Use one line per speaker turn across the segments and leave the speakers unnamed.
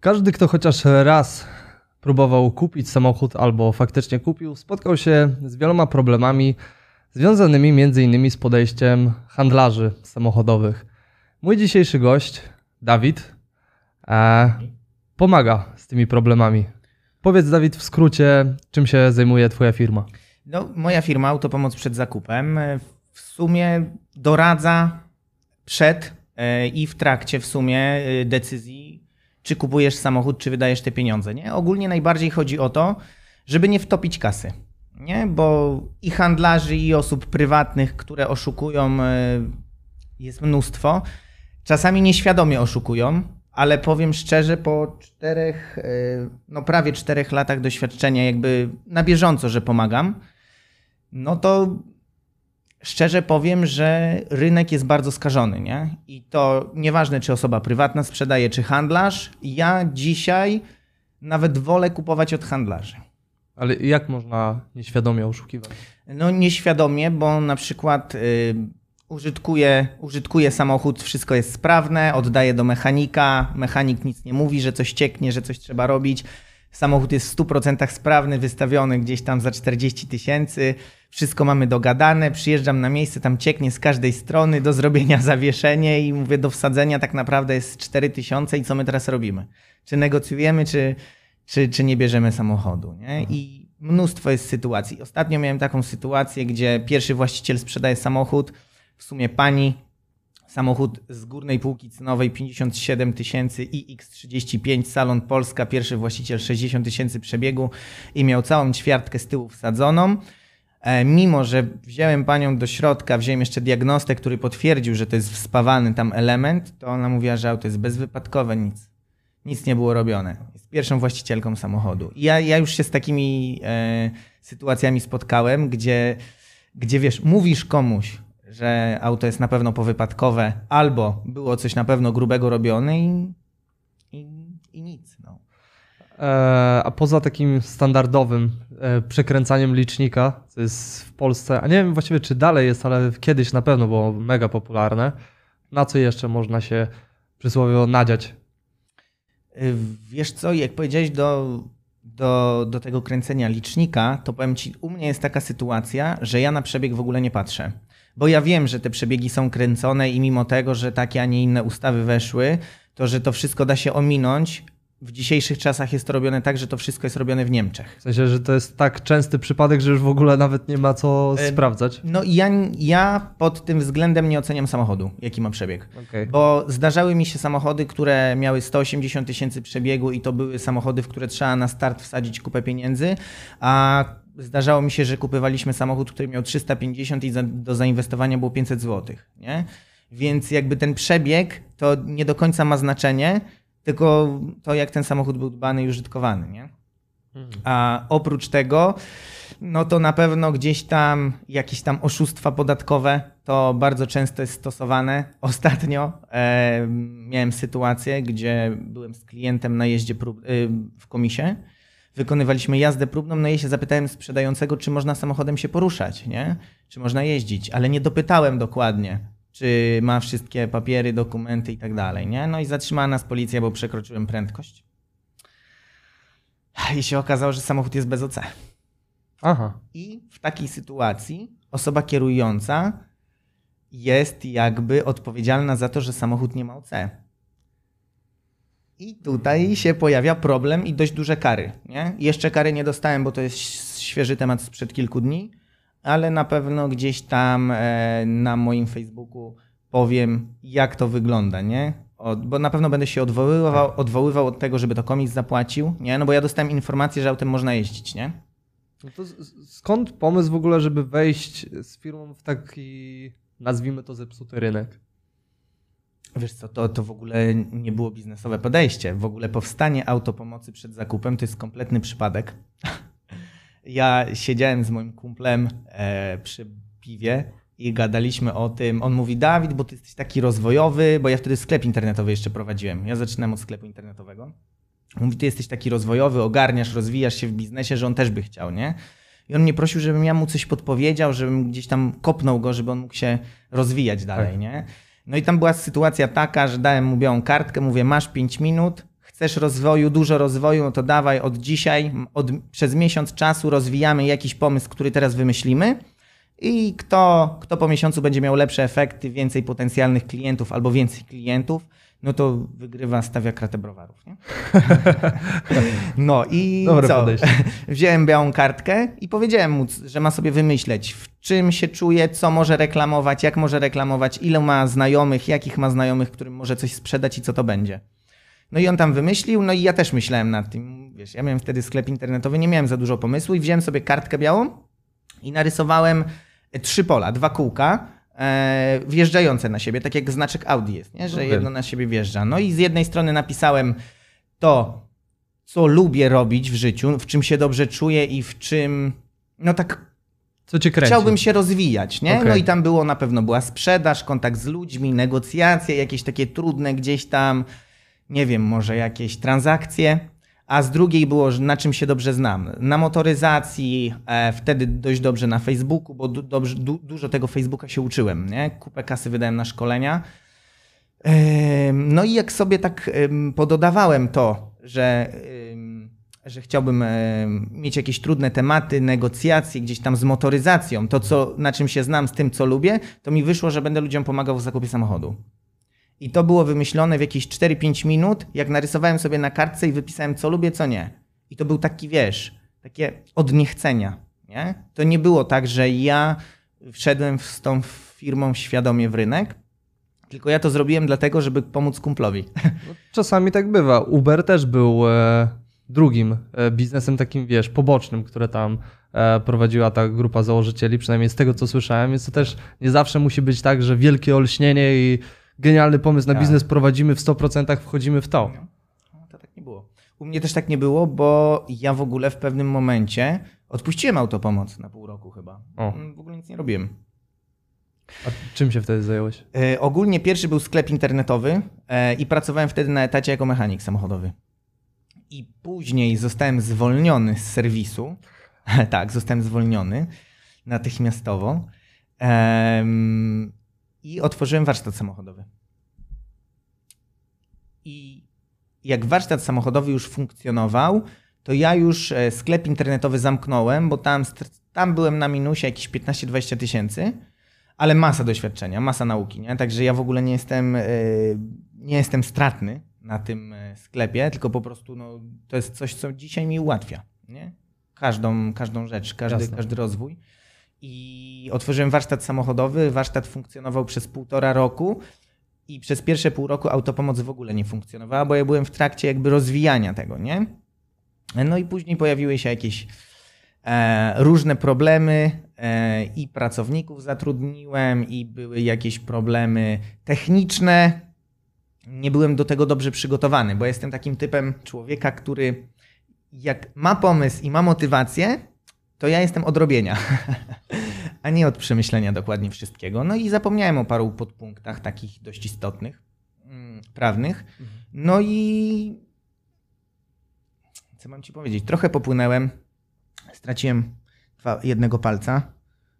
Każdy, kto chociaż raz próbował kupić samochód albo faktycznie kupił, spotkał się z wieloma problemami związanymi innymi z podejściem handlarzy samochodowych. Mój dzisiejszy gość, Dawid, e, pomaga z tymi problemami. Powiedz, Dawid, w skrócie, czym się zajmuje Twoja firma?
No, moja firma Autopomoc przed zakupem w sumie doradza przed e, i w trakcie w sumie e, decyzji, czy kupujesz samochód, czy wydajesz te pieniądze. Nie? Ogólnie najbardziej chodzi o to, żeby nie wtopić kasy. Nie? Bo i handlarzy, i osób prywatnych, które oszukują, jest mnóstwo. Czasami nieświadomie oszukują, ale powiem szczerze, po czterech, no prawie czterech latach doświadczenia, jakby na bieżąco, że pomagam, no to szczerze powiem, że rynek jest bardzo skażony, nie? I to nieważne, czy osoba prywatna sprzedaje, czy handlarz. Ja dzisiaj nawet wolę kupować od handlarzy.
Ale jak można nieświadomie oszukiwać?
No nieświadomie, bo na przykład y, użytkuję, użytkuję samochód, wszystko jest sprawne, oddaję do mechanika, mechanik nic nie mówi, że coś cieknie, że coś trzeba robić. Samochód jest w 100% sprawny, wystawiony gdzieś tam za 40 tysięcy wszystko mamy dogadane, przyjeżdżam na miejsce, tam cieknie z każdej strony do zrobienia zawieszenie i mówię, do wsadzenia tak naprawdę jest 4000 i co my teraz robimy? Czy negocjujemy, czy, czy, czy nie bierzemy samochodu? Nie? I mnóstwo jest sytuacji. Ostatnio miałem taką sytuację, gdzie pierwszy właściciel sprzedaje samochód, w sumie pani, samochód z górnej półki cenowej 57 tysięcy iX35 Salon Polska, pierwszy właściciel 60 tysięcy przebiegu i miał całą ćwiartkę z tyłu wsadzoną. E, mimo, że wziąłem panią do środka, wziąłem jeszcze diagnostę, który potwierdził, że to jest wspawany tam element, to ona mówiła, że auto jest bezwypadkowe, nic. Nic nie było robione. Jest pierwszą właścicielką samochodu. I ja, ja już się z takimi e, sytuacjami spotkałem, gdzie, gdzie wiesz, mówisz komuś, że auto jest na pewno powypadkowe, albo było coś na pewno grubego robione i, i, i nic.
E, a poza takim standardowym e, przekręcaniem licznika, co jest w Polsce, a nie wiem właściwie czy dalej jest, ale kiedyś na pewno było mega popularne, na co jeszcze można się przysłowiowo nadziać?
E, wiesz co, jak powiedziałeś do, do, do tego kręcenia licznika, to powiem ci, u mnie jest taka sytuacja, że ja na przebieg w ogóle nie patrzę. Bo ja wiem, że te przebiegi są kręcone i mimo tego, że takie, a nie inne ustawy weszły, to że to wszystko da się ominąć, w dzisiejszych czasach jest to robione tak, że to wszystko jest robione w Niemczech.
W sensie, że to jest tak częsty przypadek, że już w ogóle nawet nie ma co e, sprawdzać?
No ja, ja pod tym względem nie oceniam samochodu, jaki ma przebieg. Okay. Bo zdarzały mi się samochody, które miały 180 tysięcy przebiegu i to były samochody, w które trzeba na start wsadzić kupę pieniędzy, a zdarzało mi się, że kupywaliśmy samochód, który miał 350 i za, do zainwestowania było 500 zł. Nie? Więc jakby ten przebieg to nie do końca ma znaczenie, tylko to, jak ten samochód był dbany i użytkowany, nie? Mhm. A oprócz tego, no to na pewno gdzieś tam jakieś tam oszustwa podatkowe to bardzo często jest stosowane. Ostatnio e, miałem sytuację, gdzie byłem z klientem na jeździe prób, y, w komisie. Wykonywaliśmy jazdę próbną, no i się zapytałem sprzedającego, czy można samochodem się poruszać, nie? Czy można jeździć, ale nie dopytałem dokładnie, czy ma wszystkie papiery, dokumenty i tak dalej, nie? No i zatrzymała nas policja, bo przekroczyłem prędkość. I się okazało, że samochód jest bez OC.
Aha.
I w takiej sytuacji osoba kierująca jest jakby odpowiedzialna za to, że samochód nie ma OC. I tutaj się pojawia problem i dość duże kary. Nie? Jeszcze kary nie dostałem, bo to jest świeży temat sprzed kilku dni, ale na pewno gdzieś tam e, na moim Facebooku powiem, jak to wygląda, nie? Od, bo na pewno będę się odwoływał, tak. odwoływał od tego, żeby to komis zapłacił, nie? No bo ja dostałem informację, że autem można jeździć, nie?
No to skąd pomysł w ogóle, żeby wejść z firmą w taki, nazwijmy to, zepsuty rynek?
Wiesz co, to, to w ogóle nie było biznesowe podejście. W ogóle powstanie autopomocy przed zakupem to jest kompletny przypadek. Ja siedziałem z moim kumplem e, przy piwie i gadaliśmy o tym. On mówi, Dawid, bo ty jesteś taki rozwojowy, bo ja wtedy sklep internetowy jeszcze prowadziłem. Ja zaczynałem od sklepu internetowego. Mówi, ty jesteś taki rozwojowy, ogarniasz, rozwijasz się w biznesie, że on też by chciał, nie? I on mnie prosił, żebym ja mu coś podpowiedział, żebym gdzieś tam kopnął go, żeby on mógł się rozwijać dalej, tak. nie? No i tam była sytuacja taka, że dałem mu białą kartkę, mówię, masz 5 minut, chcesz rozwoju, dużo rozwoju, no to dawaj od dzisiaj, od, przez miesiąc czasu rozwijamy jakiś pomysł, który teraz wymyślimy. I kto, kto po miesiącu będzie miał lepsze efekty, więcej potencjalnych klientów albo więcej klientów, no to wygrywa, stawia kratę browarów. Nie? No i
Dobre
co?
podejście.
Wziąłem białą kartkę i powiedziałem mu, że ma sobie wymyśleć, w czym się czuje, co może reklamować, jak może reklamować, ile ma znajomych, jakich ma znajomych, którym może coś sprzedać i co to będzie. No i on tam wymyślił, no i ja też myślałem nad tym. Wiesz, ja miałem wtedy sklep internetowy, nie miałem za dużo pomysłu i wziąłem sobie kartkę białą i narysowałem trzy pola, dwa kółka e, wjeżdżające na siebie, tak jak znaczek Audi jest, nie? że jedno na siebie wjeżdża. No i z jednej strony napisałem to, co lubię robić w życiu, w czym się dobrze czuję i w czym, no tak
Co cię kręci?
chciałbym się rozwijać, nie?
Okej.
No i tam było na pewno była sprzedaż, kontakt z ludźmi, negocjacje, jakieś takie trudne gdzieś tam, nie wiem, może jakieś transakcje. A z drugiej było, na czym się dobrze znam. Na motoryzacji, e, wtedy dość dobrze na Facebooku, bo du, dobrze, du, dużo tego Facebooka się uczyłem, nie? Kupę kasy wydałem na szkolenia. Em, No i jak sobie tak em, pododawałem to, że, że chciałbym mieć jakieś trudne tematy, negocjacje gdzieś tam z motoryzacją, to co, na czym się znam, z tym co lubię, to mi wyszło, że będę ludziom pomagał w zakupie samochodu. I to było wymyślone w jakieś 4-5 minut, jak narysowałem sobie na kartce i wypisałem co lubię, co nie. I to był taki, wiesz, takie od niechcenia, nie? To nie było tak, że ja wszedłem z tą firmą świadomie w rynek, tylko ja to zrobiłem dlatego, żeby pomóc kumplowi.
Czasami tak bywa. Uber też był e, drugim e, biznesem takim, wiesz, pobocznym, które tam e, prowadziła ta grupa założycieli, przynajmniej z tego, co słyszałem, więc to też nie zawsze musi być tak, że wielkie olśnienie i genialny pomysł na
Tak.
biznes prowadzimy w 100%, wchodzimy w to.
No, to tak nie było. U mnie też tak nie było, bo ja w ogóle w pewnym momencie odpuściłem autopomoc na pół roku chyba.
O.
Mm, W ogóle nic nie robiłem.
A czym się wtedy zająłeś?
E, ogólnie pierwszy był sklep internetowy e, i pracowałem wtedy na etacie jako mechanik samochodowy. I później zostałem zwolniony z serwisu. tak, zostałem zwolniony natychmiastowo. Em, I otworzyłem warsztat samochodowy. I jak warsztat samochodowy już funkcjonował, to ja już e, sklep internetowy zamknąłem, bo tam, tam byłem na minusie jakieś 15-20 tysięcy, ale masa doświadczenia, masa nauki, nie? Także ja w ogóle nie jestem, e, nie jestem stratny na tym e, sklepie, tylko po prostu no, to jest coś, co dzisiaj mi ułatwia, nie? Każdą, każdą rzecz, każdy,
Jasne.
każdy rozwój. I otworzyłem warsztat samochodowy. Warsztat funkcjonował przez półtora roku. I przez pierwsze pół roku autopomoc w ogóle nie funkcjonowała, bo ja byłem w trakcie jakby rozwijania tego, nie? No i później pojawiły się jakieś e, różne problemy e, i pracowników zatrudniłem i były jakieś problemy techniczne. Nie byłem do tego dobrze przygotowany, bo jestem takim typem człowieka, który jak ma pomysł i ma motywację, to ja jestem od robienia, a nie od przemyślenia dokładnie wszystkiego. No i zapomniałem o paru podpunktach takich dość istotnych, mm, prawnych. No i co mam ci powiedzieć? Trochę popłynęłem, straciłem jednego palca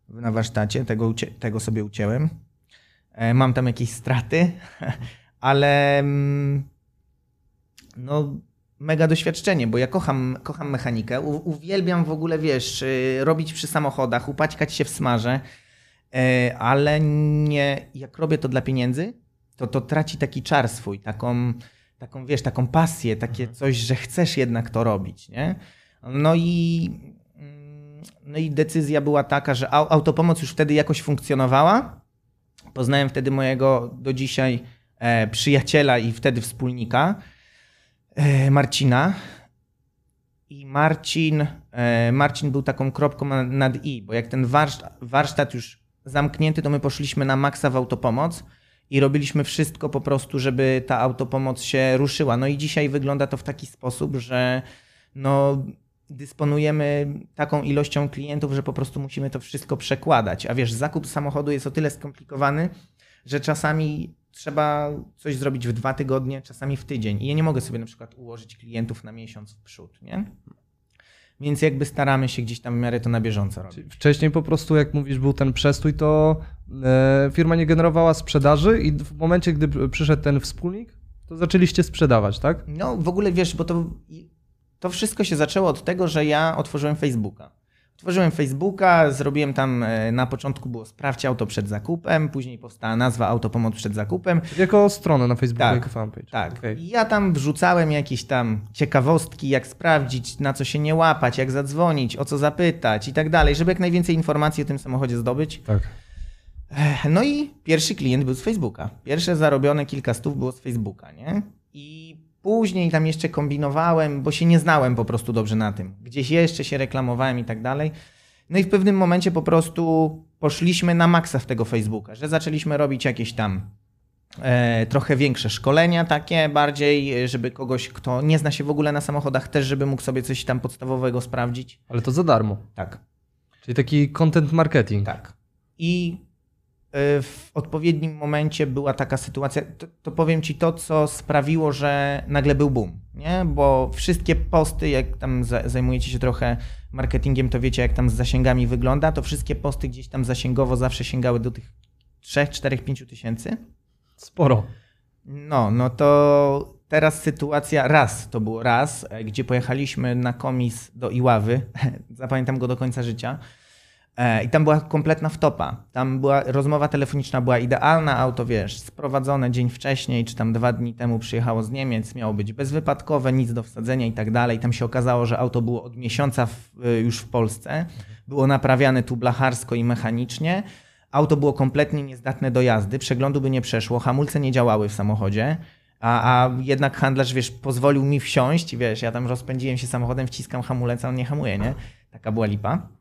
na warsztacie, tego, tego sobie ucięłem. E, Mam tam jakieś straty, ale mm, no mega doświadczenie, bo ja kocham, kocham mechanikę, u, uwielbiam w ogóle, wiesz, y, robić przy samochodach, upaćkać się w smarze, y, ale nie, jak robię to dla pieniędzy, to to traci taki czar swój, taką, taką wiesz, taką pasję, takie coś, że chcesz jednak to robić, nie? No i, mm, no i decyzja była taka, że au- autopomoc już wtedy jakoś funkcjonowała. Poznałem wtedy mojego do dzisiaj e, przyjaciela i wtedy wspólnika, Marcina. I Marcin, e, Marcin był taką kropką na- nad i, bo jak ten warsztat, warsztat już zamknięty, to my poszliśmy na maksa w autopomoc i robiliśmy wszystko po prostu, żeby ta autopomoc się ruszyła. No i dzisiaj wygląda to w taki sposób, że no, dysponujemy taką ilością klientów, że po prostu musimy to wszystko przekładać. A wiesz, zakup samochodu jest o tyle skomplikowany, że czasami trzeba coś zrobić w dwa tygodnie, czasami w tydzień. I ja nie mogę sobie na przykład ułożyć klientów na miesiąc w przód, nie? Więc jakby staramy się gdzieś tam w miarę to na bieżąco robić.
Czyli Wcześniej po prostu, jak mówisz, był ten przestój, to e, firma nie generowała sprzedaży i w momencie, gdy przyszedł ten wspólnik, to zaczęliście sprzedawać, tak?
No w ogóle wiesz, bo to, to wszystko się zaczęło od tego, że ja otworzyłem Facebooka. Otworzyłem Facebooka, zrobiłem tam, e, na początku było sprawdź auto przed zakupem, później powstała nazwa Autopomoc przed zakupem.
Jako stronę na Facebooku,
Tak,
jako fanpage.
Tak.
Okej.
I ja tam wrzucałem jakieś tam ciekawostki, jak sprawdzić, na co się nie łapać, jak zadzwonić, o co zapytać i tak dalej, żeby jak najwięcej informacji o tym samochodzie zdobyć.
tak.
No i pierwszy klient był z Facebooka. Pierwsze zarobione kilka stów było z Facebooka, nie? I później tam jeszcze kombinowałem, bo się nie znałem po prostu dobrze na tym. Gdzieś jeszcze się reklamowałem i tak dalej. No i w pewnym momencie po prostu poszliśmy na maksa w tego Facebooka, że zaczęliśmy robić jakieś tam e, trochę większe szkolenia takie bardziej, żeby kogoś, kto nie zna się w ogóle na samochodach, też żeby mógł sobie coś tam podstawowego sprawdzić.
Ale to za darmo.
Tak.
Czyli taki content marketing.
Tak. I w odpowiednim momencie była taka sytuacja, to, to powiem ci to, co sprawiło, że nagle był boom, nie? Bo wszystkie posty, jak tam za- zajmujecie się trochę marketingiem, to wiecie, jak tam z zasięgami wygląda, to wszystkie posty gdzieś tam zasięgowo zawsze sięgały do tych 3, 4, 5 tysięcy.
Sporo.
No, no to teraz sytuacja, raz to było raz, e, gdzie pojechaliśmy na komis do Iławy, zapamiętam go do końca życia. E, I tam była kompletna wtopa. Tam była rozmowa telefoniczna, była idealna, auto wiesz, sprowadzone dzień wcześniej, czy tam dwa dni temu przyjechało z Niemiec, miało być bezwypadkowe, nic do wsadzenia i tak dalej. Tam się okazało, że auto było od miesiąca w, y, już w Polsce. Było naprawiane tu blacharsko i mechanicznie. Auto było kompletnie niezdatne do jazdy, przeglądu by nie przeszło, hamulce nie działały w samochodzie. A, a jednak handlarz, wiesz, pozwolił mi wsiąść, wiesz, ja tam rozpędziłem się samochodem, wciskam hamulec, a on nie hamuje, nie? Taka była lipa.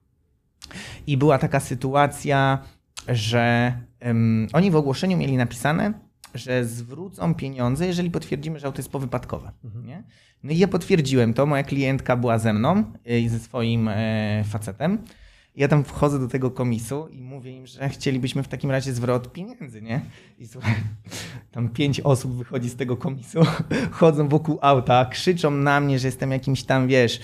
I była taka sytuacja, że em, oni w ogłoszeniu mieli napisane, że zwrócą pieniądze, jeżeli potwierdzimy, że auto jest powypadkowe. Nie? No i ja potwierdziłem to, moja klientka była ze mną y, i ze swoim e, facetem. Ja tam wchodzę do tego komisu i mówię im, że chcielibyśmy w takim razie zwrot pieniędzy, nie? I słuchaj, tam pięć osób wychodzi z tego komisu, chodzą wokół auta, krzyczą na mnie, że jestem jakimś tam, wiesz,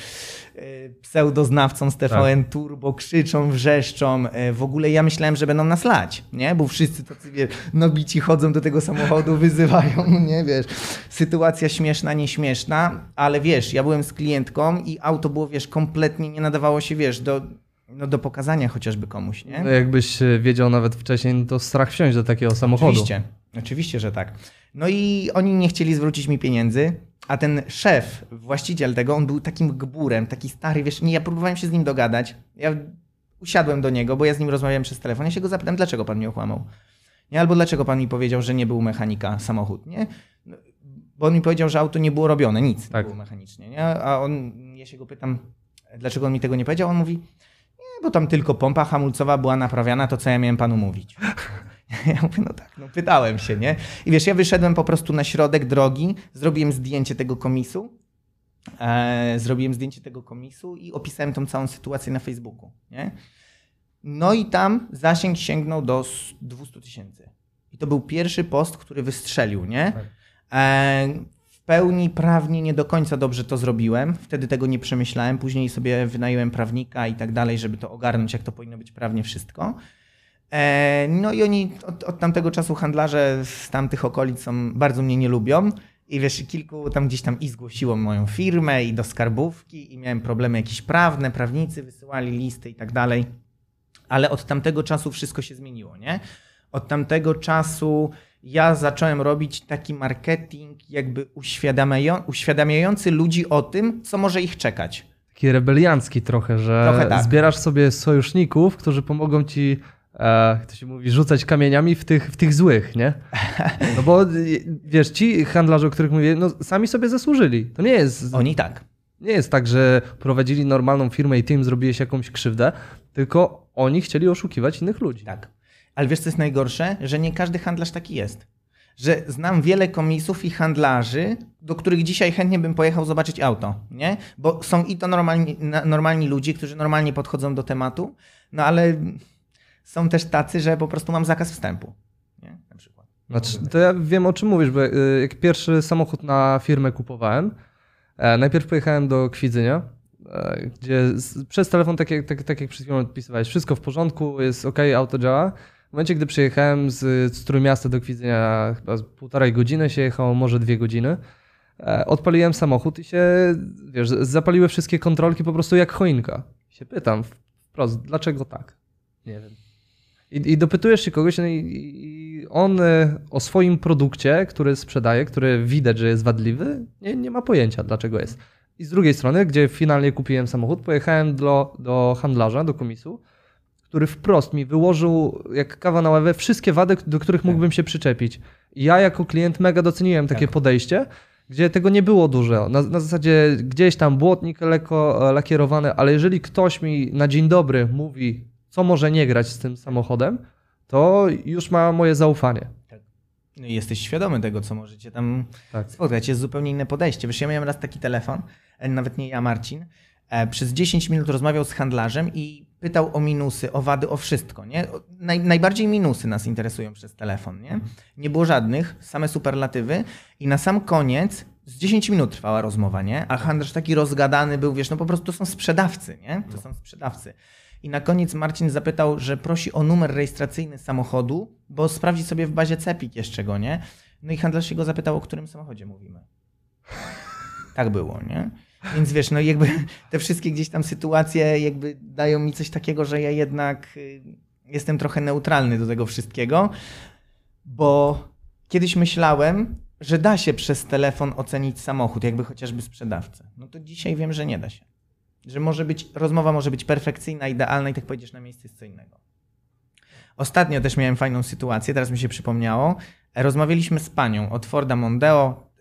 y, pseudoznawcą z TVN Turbo, krzyczą, wrzeszczą. Y, W ogóle ja myślałem, że będą nas lać, nie? Bo wszyscy tacy, wiesz, nobici chodzą do tego samochodu, wyzywają, nie wiesz. Sytuacja śmieszna, nieśmieszna, ale wiesz, ja byłem z klientką i auto było, wiesz, kompletnie nie nadawało się, wiesz, do, no, do pokazania chociażby komuś, nie?
No jakbyś e, wiedział nawet wcześniej, no to strach wsiąść do takiego samochodu.
Oczywiście, oczywiście, że tak. No i oni nie chcieli zwrócić mi pieniędzy, a ten szef, właściciel tego, on był takim gburem, taki stary, wiesz, ja próbowałem się z nim dogadać. Ja usiadłem do niego, bo ja z nim rozmawiałem przez telefon. Ja się go zapytam, dlaczego pan mnie okłamał? Nie, albo dlaczego pan mi powiedział, że nie był mechanika samochód, nie? No, Bo on mi powiedział, że auto nie było robione, nic
Tak.
nie było mechanicznie, nie? A on, ja się go pytam, dlaczego on mi tego nie powiedział? On mówi, bo tam tylko pompa hamulcowa była naprawiana, to co ja miałem panu mówić? Ja mówię, no tak, no pytałem się, nie? I wiesz, ja wyszedłem po prostu na środek drogi, zrobiłem zdjęcie tego komisu, e, zrobiłem zdjęcie tego komisu i opisałem tą całą sytuację na Facebooku, nie? No i tam zasięg sięgnął do s- 200 tysięcy. I to był pierwszy post, który wystrzelił, nie?
Tak.
E, pełni prawnie nie do końca dobrze to zrobiłem. Wtedy tego nie przemyślałem. Później sobie wynająłem prawnika i tak dalej, żeby to ogarnąć, jak to powinno być prawnie wszystko. E, no i oni od, od tamtego czasu handlarze z tamtych okolic są, bardzo mnie nie lubią. I wiesz, kilku tam gdzieś tam i zgłosiło moją firmę i do skarbówki i miałem problemy jakieś prawne, prawnicy wysyłali listy i tak dalej. Ale od tamtego czasu wszystko się zmieniło, nie? Od tamtego czasu ja zacząłem robić taki marketing jakby uświadamiają, uświadamiający ludzi o tym, co może ich czekać.
Taki rebeliancki trochę, że
Trochę tak.
zbierasz sobie sojuszników, którzy pomogą ci, e, jak to się mówi, rzucać kamieniami w tych, w tych złych, nie? No bo wiesz, ci handlarze, o których mówię, no sami sobie zasłużyli. To nie jest,
Oni tak.
nie jest tak, że prowadzili normalną firmę i ty im zrobiłeś jakąś krzywdę, tylko oni chcieli oszukiwać innych ludzi.
Tak. Ale wiesz, co jest najgorsze? Że nie każdy handlarz taki jest. Że znam wiele komisów i handlarzy, do których dzisiaj chętnie bym pojechał zobaczyć auto, nie? Bo są i to normalni, normalni ludzie, którzy normalnie podchodzą do tematu, no ale są też tacy, że po prostu mam zakaz wstępu, nie? Na przykład.
Znaczy, to ja wiem o czym mówisz, bo e, jak pierwszy samochód na firmę kupowałem, e, najpierw pojechałem do Kwidzynia, e, gdzie przez telefon, tak jak, tak, tak jak przed chwilą odpisywałeś, wszystko w porządku, jest ok, auto działa. W momencie, gdy przyjechałem z, z Trójmiasta do Kwidzynia, chyba z półtorej godziny się jechało, może dwie godziny, e, odpaliłem samochód i się, wiesz, zapaliły wszystkie kontrolki po prostu jak choinka. I się pytam wprost, dlaczego tak? Nie wiem. I, i dopytujesz się kogoś no i, i on e, o swoim produkcie, który sprzedaje, który widać, że jest wadliwy, nie, nie ma pojęcia, dlaczego jest. I z drugiej strony, gdzie finalnie kupiłem samochód, pojechałem do, do handlarza, do komisu, który wprost mi wyłożył jak kawa na ławę wszystkie wady, do których mógłbym się przyczepić. I ja jako klient mega doceniłem takie
Tak.
podejście, gdzie tego nie było dużo. Na, na zasadzie gdzieś tam błotnik lekko e, lakierowany, ale jeżeli ktoś mi na dzień dobry mówi, co może nie grać z tym samochodem, to już ma moje zaufanie.
No i jesteś świadomy tego, co możecie tam
Tak.
spotkać. Jest zupełnie inne podejście. Wiesz, ja miałem raz taki telefon, e, nawet nie ja, Marcin, przez 10 minut rozmawiał z handlarzem i pytał o minusy, o wady, o wszystko. Nie? Naj, najbardziej minusy nas interesują przez telefon. Nie? nie było żadnych, same superlatywy i na sam koniec z 10 minut trwała rozmowa, nie? A handlarz taki rozgadany był, wiesz, no po prostu to są sprzedawcy, nie? To są sprzedawcy. I na koniec Marcin zapytał, że prosi o numer rejestracyjny samochodu, bo sprawdzi sobie w bazie CEPIK jeszcze go, nie? No i handlarz się go zapytał, o którym samochodzie mówimy. Tak było, nie? Więc wiesz, no jakby te wszystkie gdzieś tam sytuacje jakby dają mi coś takiego, że ja jednak y, jestem trochę neutralny do tego wszystkiego, bo kiedyś myślałem, że da się przez telefon ocenić samochód, jakby chociażby sprzedawcę. No to dzisiaj wiem, że nie da się. Że może być, rozmowa może być perfekcyjna, idealna i tak powiedziesz na miejsce jest co innego. Ostatnio też miałem fajną sytuację, teraz mi się przypomniało. Rozmawialiśmy z panią od Forda Mondeo.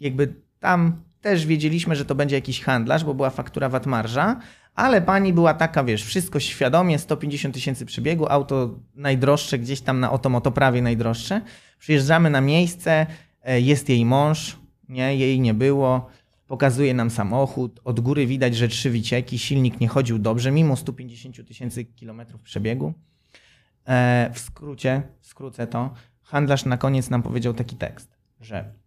Jakby tam też wiedzieliśmy, że to będzie jakiś handlarz, bo była faktura VAT marża, ale pani była taka, wiesz, wszystko świadomie, 150 tysięcy przebiegu, auto najdroższe, gdzieś tam na otomotoprawie najdroższe. Przyjeżdżamy na miejsce, e, jest jej mąż, nie, jej nie było. Pokazuje nam samochód, od góry widać, że trzy wycieki, silnik nie chodził dobrze, mimo 150 tysięcy kilometrów przebiegu. E, w skrócie, skrócę to, handlarz na koniec nam powiedział taki tekst, że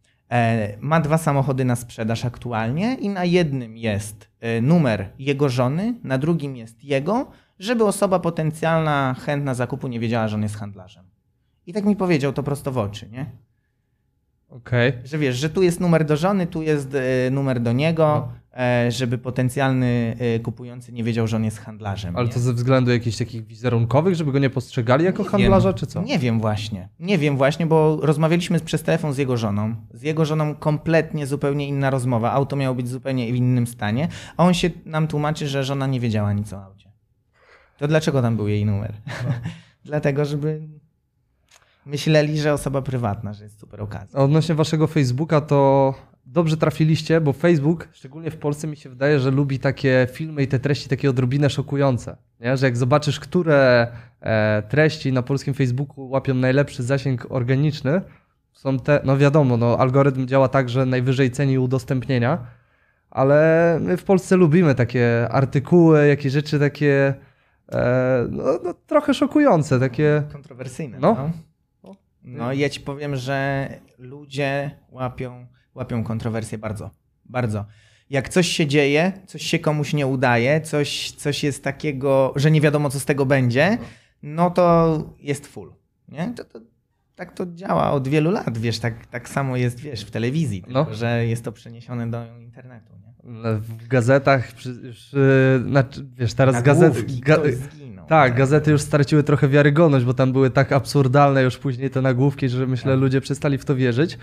ma dwa samochody na sprzedaż aktualnie i na jednym jest e, numer jego żony, na drugim jest jego, żeby osoba potencjalna, chętna zakupu nie wiedziała, że on jest handlarzem. I tak mi powiedział to prosto w oczy, nie?
Okej.
Że wiesz, że tu jest numer do żony, tu jest e, numer do niego,
No.
e, żeby potencjalny e, kupujący nie wiedział, że on jest handlarzem.
Ale
nie?
to ze względu jakichś takich wizerunkowych, żeby go nie postrzegali jako
Nie
handlarza,
wiem.
czy co?
Nie wiem właśnie. Nie wiem właśnie, bo rozmawialiśmy przez telefon z jego żoną. Z jego żoną kompletnie zupełnie inna rozmowa. Auto miało być zupełnie w innym stanie, a on się nam tłumaczy, że żona nie wiedziała nic o aucie. To dlaczego tam był jej numer? Dlatego, żeby myśleli, że osoba prywatna, że jest super okazja.
Odnośnie waszego Facebooka, to dobrze trafiliście, bo Facebook, szczególnie w Polsce, mi się wydaje, że lubi takie filmy i te treści takie odrobinę szokujące. Nie? Że jak zobaczysz, które e, treści na polskim Facebooku łapią najlepszy zasięg organiczny, są te, no wiadomo, no, algorytm działa tak, że najwyżej ceni udostępnienia, ale my w Polsce lubimy takie artykuły, jakieś rzeczy takie e, no, no, trochę szokujące, takie...
Kontrowersyjne.
No.
No. No ja ci powiem, że ludzie łapią, łapią kontrowersje bardzo. Bardzo. Jak coś się dzieje, coś się komuś nie udaje, coś, coś jest takiego, że nie wiadomo, co z tego będzie, no to jest full. Nie? To, to, tak to działa od wielu lat, wiesz, tak, tak samo jest, wiesz, w telewizji,
No.
tylko że jest to przeniesione do internetu. Nie?
W gazetach, przy, przy, znaczy, wiesz, teraz gazety. Ga,
zginął.
Tak, gazety już straciły trochę wiarygodność, bo tam były tak absurdalne już później te nagłówki, że myślę,
Tak.
ludzie przestali w to wierzyć.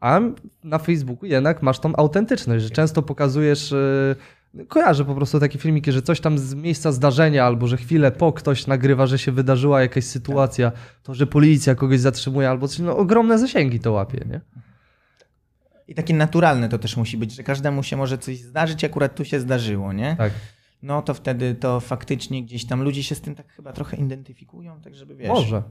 A na Facebooku jednak masz tą autentyczność, że często pokazujesz. Yy, kojarzę po prostu takie filmiki, że coś tam z miejsca zdarzenia, albo że chwilę po ktoś nagrywa, że się wydarzyła jakaś sytuacja, to że policja kogoś zatrzymuje, albo coś, no ogromne zasięgi to łapie, nie?
I takie naturalne to też musi być, że każdemu się może coś zdarzyć, akurat tu się zdarzyło, nie?
Tak.
No to wtedy to faktycznie gdzieś tam ludzie się z tym tak chyba trochę identyfikują, tak żeby wiesz.
Może,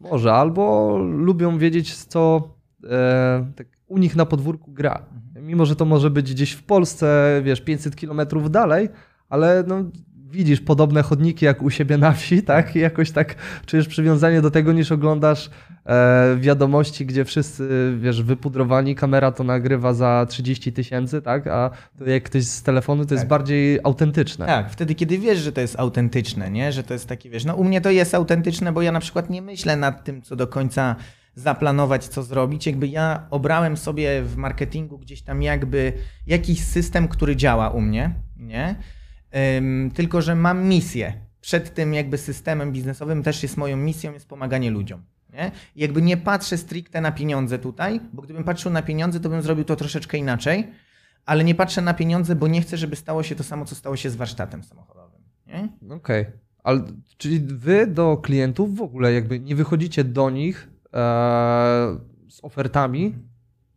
może, albo lubią wiedzieć, co e, tak u nich na podwórku gra.
Mhm.
Mimo, że to może być gdzieś w Polsce, wiesz, 500 kilometrów dalej, ale no, widzisz podobne chodniki jak u siebie na wsi, tak? I jakoś tak czujesz przywiązanie do tego, niż oglądasz e, wiadomości, gdzie wszyscy, wiesz, wypudrowani, kamera to nagrywa za 30 tysięcy, tak? A to jak ktoś z telefonu, to jest
Tak.
bardziej autentyczne.
Tak, wtedy kiedy wiesz, że to jest autentyczne, nie? Że to jest takie, wiesz, no u mnie to jest autentyczne, bo ja na przykład nie myślę nad tym, co do końca zaplanować, co zrobić. Jakby ja obrałem sobie w marketingu gdzieś tam jakby jakiś system, który działa u mnie, nie? Tylko, że mam misję. Przed tym jakby systemem biznesowym też jest moją misją, jest pomaganie ludziom. Nie? Jakby nie patrzę stricte na pieniądze tutaj, bo gdybym patrzył na pieniądze, to bym zrobił to troszeczkę inaczej, ale nie patrzę na pieniądze, bo nie chcę, żeby stało się to samo, co stało się z warsztatem samochodowym.
Okej. Ale czyli wy do klientów w ogóle jakby nie wychodzicie do nich e, z ofertami,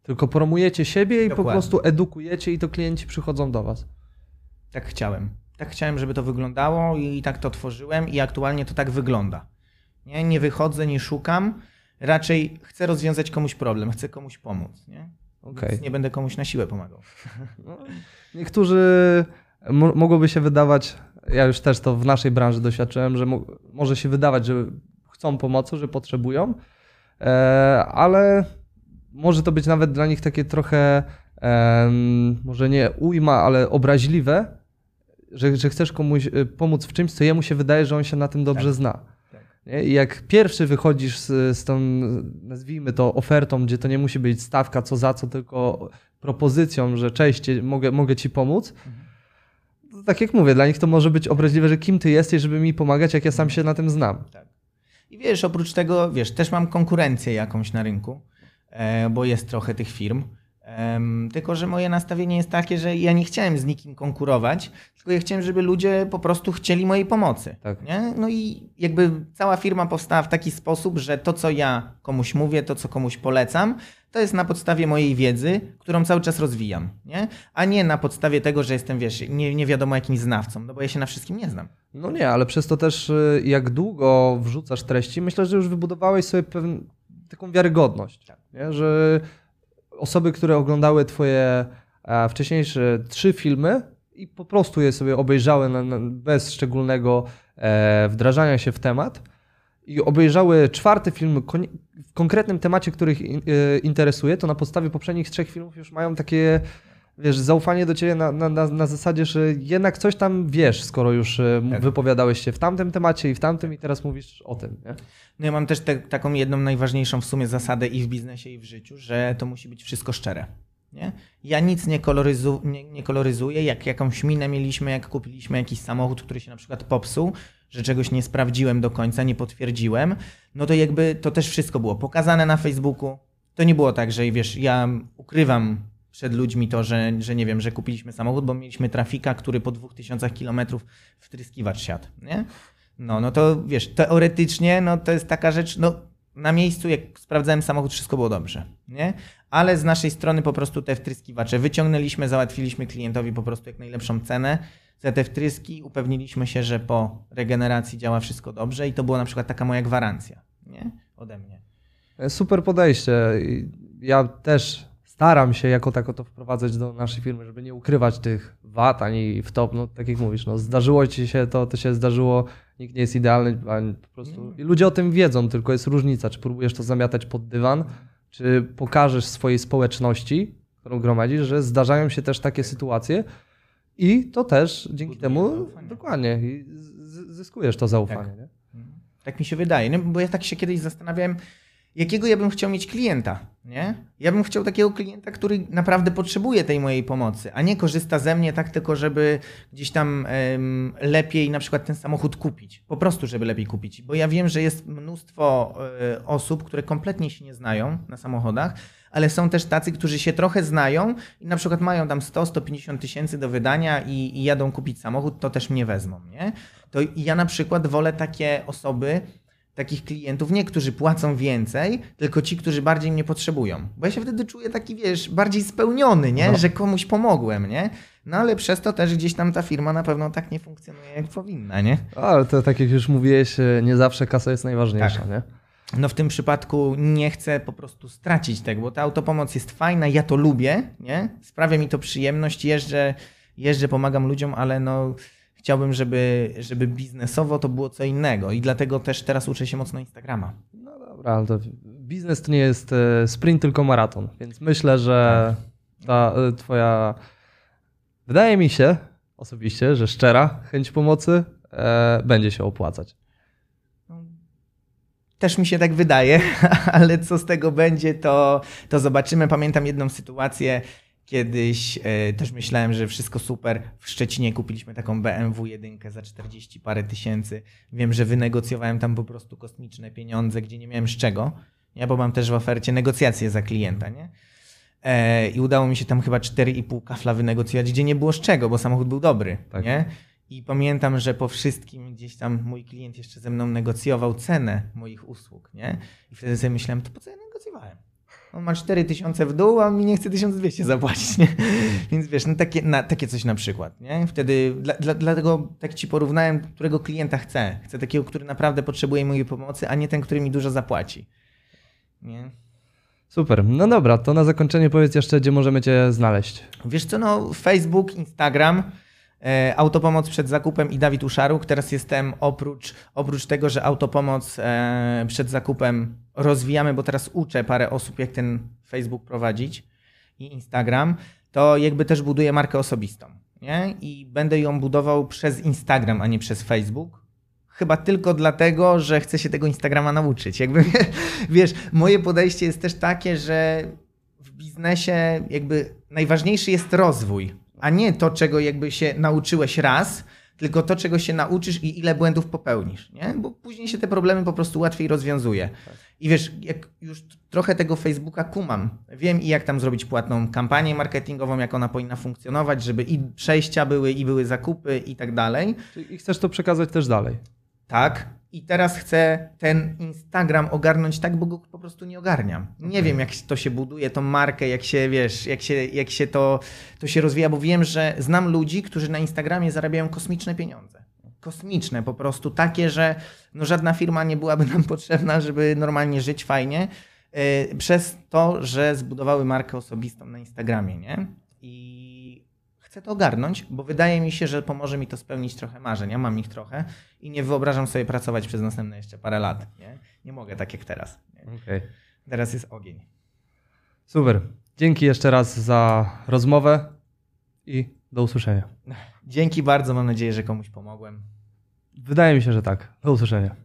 tylko promujecie siebie i po
Dokładnie.
prostu edukujecie i to klienci przychodzą do was.
Tak chciałem. Tak chciałem, żeby to wyglądało i tak to tworzyłem i aktualnie to tak wygląda. Nie, nie wychodzę, nie szukam. Raczej chcę rozwiązać komuś problem, chcę komuś pomóc. Nie? Więc nie będę komuś na siłę pomagał.
No, niektórzy mo- mogłoby się wydawać, ja już też to w naszej branży doświadczyłem, że mo- może się wydawać, że chcą pomocy, że potrzebują, e, ale może to być nawet dla nich takie trochę, em, może nie ujma, ale obraźliwe, że, że chcesz komuś y, pomóc w czymś, co jemu się wydaje, że on się na tym dobrze
Tak.
zna.
Tak.
Nie? I jak pierwszy wychodzisz z, z tą, nazwijmy to, ofertą, gdzie to nie musi być stawka co za co, tylko propozycją, że cześć, mogę, mogę ci pomóc, to tak jak mówię, dla nich to może być obraźliwe, że kim ty jesteś, żeby mi pomagać, jak ja sam się na tym znam.
Tak. I wiesz, oprócz tego, wiesz, też mam konkurencję jakąś na rynku, e, bo jest trochę tych firm. Tylko, że moje nastawienie jest takie, że ja nie chciałem z nikim konkurować, tylko ja chciałem, żeby ludzie po prostu chcieli mojej pomocy.
Tak.
Nie? No i jakby cała firma powstała w taki sposób, że to, co ja komuś mówię, to, co komuś polecam, to jest na podstawie mojej wiedzy, którą cały czas rozwijam, nie? a nie na podstawie tego, że jestem, wiesz, nie, nie wiadomo jakimś znawcą, no bo ja się na wszystkim nie znam.
No nie, ale przez to też y, jak długo wrzucasz treści, myślę, że już wybudowałeś sobie pewną taką wiarygodność,
Tak.
nie? że osoby, które oglądały twoje e, wcześniejsze trzy filmy i po prostu je sobie obejrzały bez szczególnego e, wdrażania się w temat. I obejrzały czwarty film w konkretnym temacie, który ich e, interesuje, to na podstawie poprzednich trzech filmów już mają takie wiesz, zaufanie do ciebie na, na, na, na zasadzie, że jednak coś tam wiesz, skoro już e,
Tak.
wypowiadałeś się w tamtym temacie i w tamtym i teraz mówisz o tym. Nie?
No ja mam też te, taką jedną najważniejszą w sumie zasadę i w biznesie, i w życiu, że to musi być wszystko szczere. Nie? Ja nic nie, koloryzu, nie, nie koloryzuję. Jak jakąś minę mieliśmy, jak kupiliśmy jakiś samochód, który się na przykład popsuł, że czegoś nie sprawdziłem do końca, nie potwierdziłem, no to jakby to też wszystko było pokazane na Facebooku. To nie było tak, że wiesz, ja ukrywam przed ludźmi to, że, że nie wiem, że kupiliśmy samochód, bo mieliśmy trafika, który po 2000 kilometrów wtryskiwacz siadł, nie? No, no to wiesz, teoretycznie no to jest taka rzecz, no na miejscu jak sprawdzałem samochód, wszystko było dobrze, nie? Ale z naszej strony po prostu te wtryskiwacze wyciągnęliśmy, załatwiliśmy klientowi po prostu jak najlepszą cenę za te wtryski, upewniliśmy się, że po regeneracji działa wszystko dobrze i to była na przykład taka moja gwarancja, nie? Ode mnie.
Super podejście. Ja też staram się jako tako to wprowadzać do naszej firmy, żeby nie ukrywać tych wad ani w top. No, tak jak mówisz, no, zdarzyło ci się to, to się zdarzyło. Nikt nie jest idealny, po prostu. I ludzie o tym wiedzą, tylko jest różnica, czy próbujesz to zamiatać pod dywan, czy pokażesz swojej społeczności, którą gromadzisz, że zdarzają się też takie sytuacje. I to też dzięki
Buduje
temu
zaufanie.
dokładnie zyskujesz to zaufanie. Nie?
Tak mi się wydaje, nie? bo ja tak się kiedyś zastanawiałem, jakiego ja bym chciał mieć klienta, nie? Ja bym chciał takiego klienta, który naprawdę potrzebuje tej mojej pomocy, a nie korzysta ze mnie tak tylko, żeby gdzieś tam em, lepiej na przykład ten samochód kupić. Po prostu, żeby lepiej kupić. Bo ja wiem, że jest mnóstwo e, osób, które kompletnie się nie znają na samochodach, ale są też tacy, którzy się trochę znają i na przykład mają tam 100-150 tysięcy do wydania i, i jadą kupić samochód, to też mnie wezmą, nie? To ja na przykład wolę takie osoby, takich klientów, nie którzy płacą więcej, tylko ci, którzy bardziej mnie potrzebują. Bo ja się wtedy czuję taki, wiesz, bardziej spełniony, nie?
No.
Że komuś pomogłem, nie? No ale przez to też gdzieś tam ta firma na pewno tak nie funkcjonuje, jak powinna, nie?
Ale to tak jak już mówiłeś, e, nie zawsze kasa jest najważniejsza,
Tak.
nie?
No w tym przypadku nie chcę po prostu stracić tego, bo ta autopomoc jest fajna, ja to lubię, nie? Sprawia mi to przyjemność, jeżdżę, jeżdżę pomagam ludziom, ale no Chciałbym, żeby, żeby biznesowo to było co innego i dlatego też teraz uczę się mocno Instagrama.
No dobra, ale to biznes to nie jest e, sprint, tylko maraton, więc myślę, że ta e, twoja, wydaje mi się osobiście, że szczera chęć pomocy e, będzie się opłacać.
Też mi się tak wydaje, ale co z tego będzie, to, to zobaczymy. Pamiętam jedną sytuację, kiedyś e, też myślałem, że wszystko super. W Szczecinie kupiliśmy taką BMW 1 za 40 parę tysięcy. Wiem, że wynegocjowałem tam po prostu kosmiczne pieniądze, gdzie nie miałem z czego. Ja, bo mam też w ofercie negocjacje za klienta, nie? E, I udało mi się tam chyba 4,5 kafla wynegocjować, gdzie nie było z czego, bo samochód był dobry,
Tak.
nie? I pamiętam, że po wszystkim gdzieś tam mój klient jeszcze ze mną negocjował cenę moich usług, nie? I wtedy sobie myślałem, to po co ja negocjowałem? On ma 4000 w dół, a mi nie chce 1200 zapłacić, nie? Więc wiesz, no takie, na, takie coś na przykład, nie? Wtedy, dla, dla, dlatego tak ci porównałem, którego klienta chcę. Chcę takiego, który naprawdę potrzebuje mojej pomocy, a nie ten, który mi dużo zapłaci. Nie?
Super, no dobra, to na zakończenie powiedz jeszcze, gdzie możemy cię znaleźć.
Wiesz co, no Facebook, Instagram, Autopomoc przed zakupem i Dawid Uszaruk. Teraz jestem oprócz, oprócz tego, że Autopomoc e, przed zakupem rozwijamy, bo teraz uczę parę osób, jak ten Facebook prowadzić i Instagram, to jakby też buduję markę osobistą. Nie? I będę ją budował przez Instagram, a nie przez Facebook. Chyba tylko dlatego, że chcę się tego Instagrama nauczyć. Jakby, wiesz, moje podejście jest też takie, że w biznesie jakby najważniejszy jest rozwój, a nie to, czego jakby się nauczyłeś raz, tylko to, czego się nauczysz i ile błędów popełnisz, nie? Bo później się te problemy po prostu łatwiej rozwiązuje. I wiesz, jak już trochę tego Facebooka kumam, wiem i jak tam zrobić płatną kampanię marketingową, jak ona powinna funkcjonować, żeby i przejścia były, i były zakupy i tak dalej.
I chcesz to przekazać też dalej.
Tak. I teraz chcę ten Instagram ogarnąć tak, bo go po prostu nie ogarniam. Nie wiem, jak to się buduje, tą markę, jak się, wiesz, jak się, jak się to, to się rozwija, bo wiem, że znam ludzi, którzy na Instagramie zarabiają kosmiczne pieniądze. Kosmiczne, po prostu takie, że no żadna firma nie byłaby nam potrzebna, żeby normalnie żyć fajnie, yy, przez to, że zbudowały markę osobistą na Instagramie, nie? I chcę to ogarnąć, bo wydaje mi się, że pomoże mi to spełnić trochę marzeń. Ja mam ich trochę i nie wyobrażam sobie pracować przez następne jeszcze parę lat. Nie, nie mogę tak jak teraz.
Okej.
Teraz jest ogień.
Super. Dzięki jeszcze raz za rozmowę i do usłyszenia.
Dzięki bardzo, mam nadzieję, że komuś pomogłem.
Wydaje mi się, że tak. Do usłyszenia.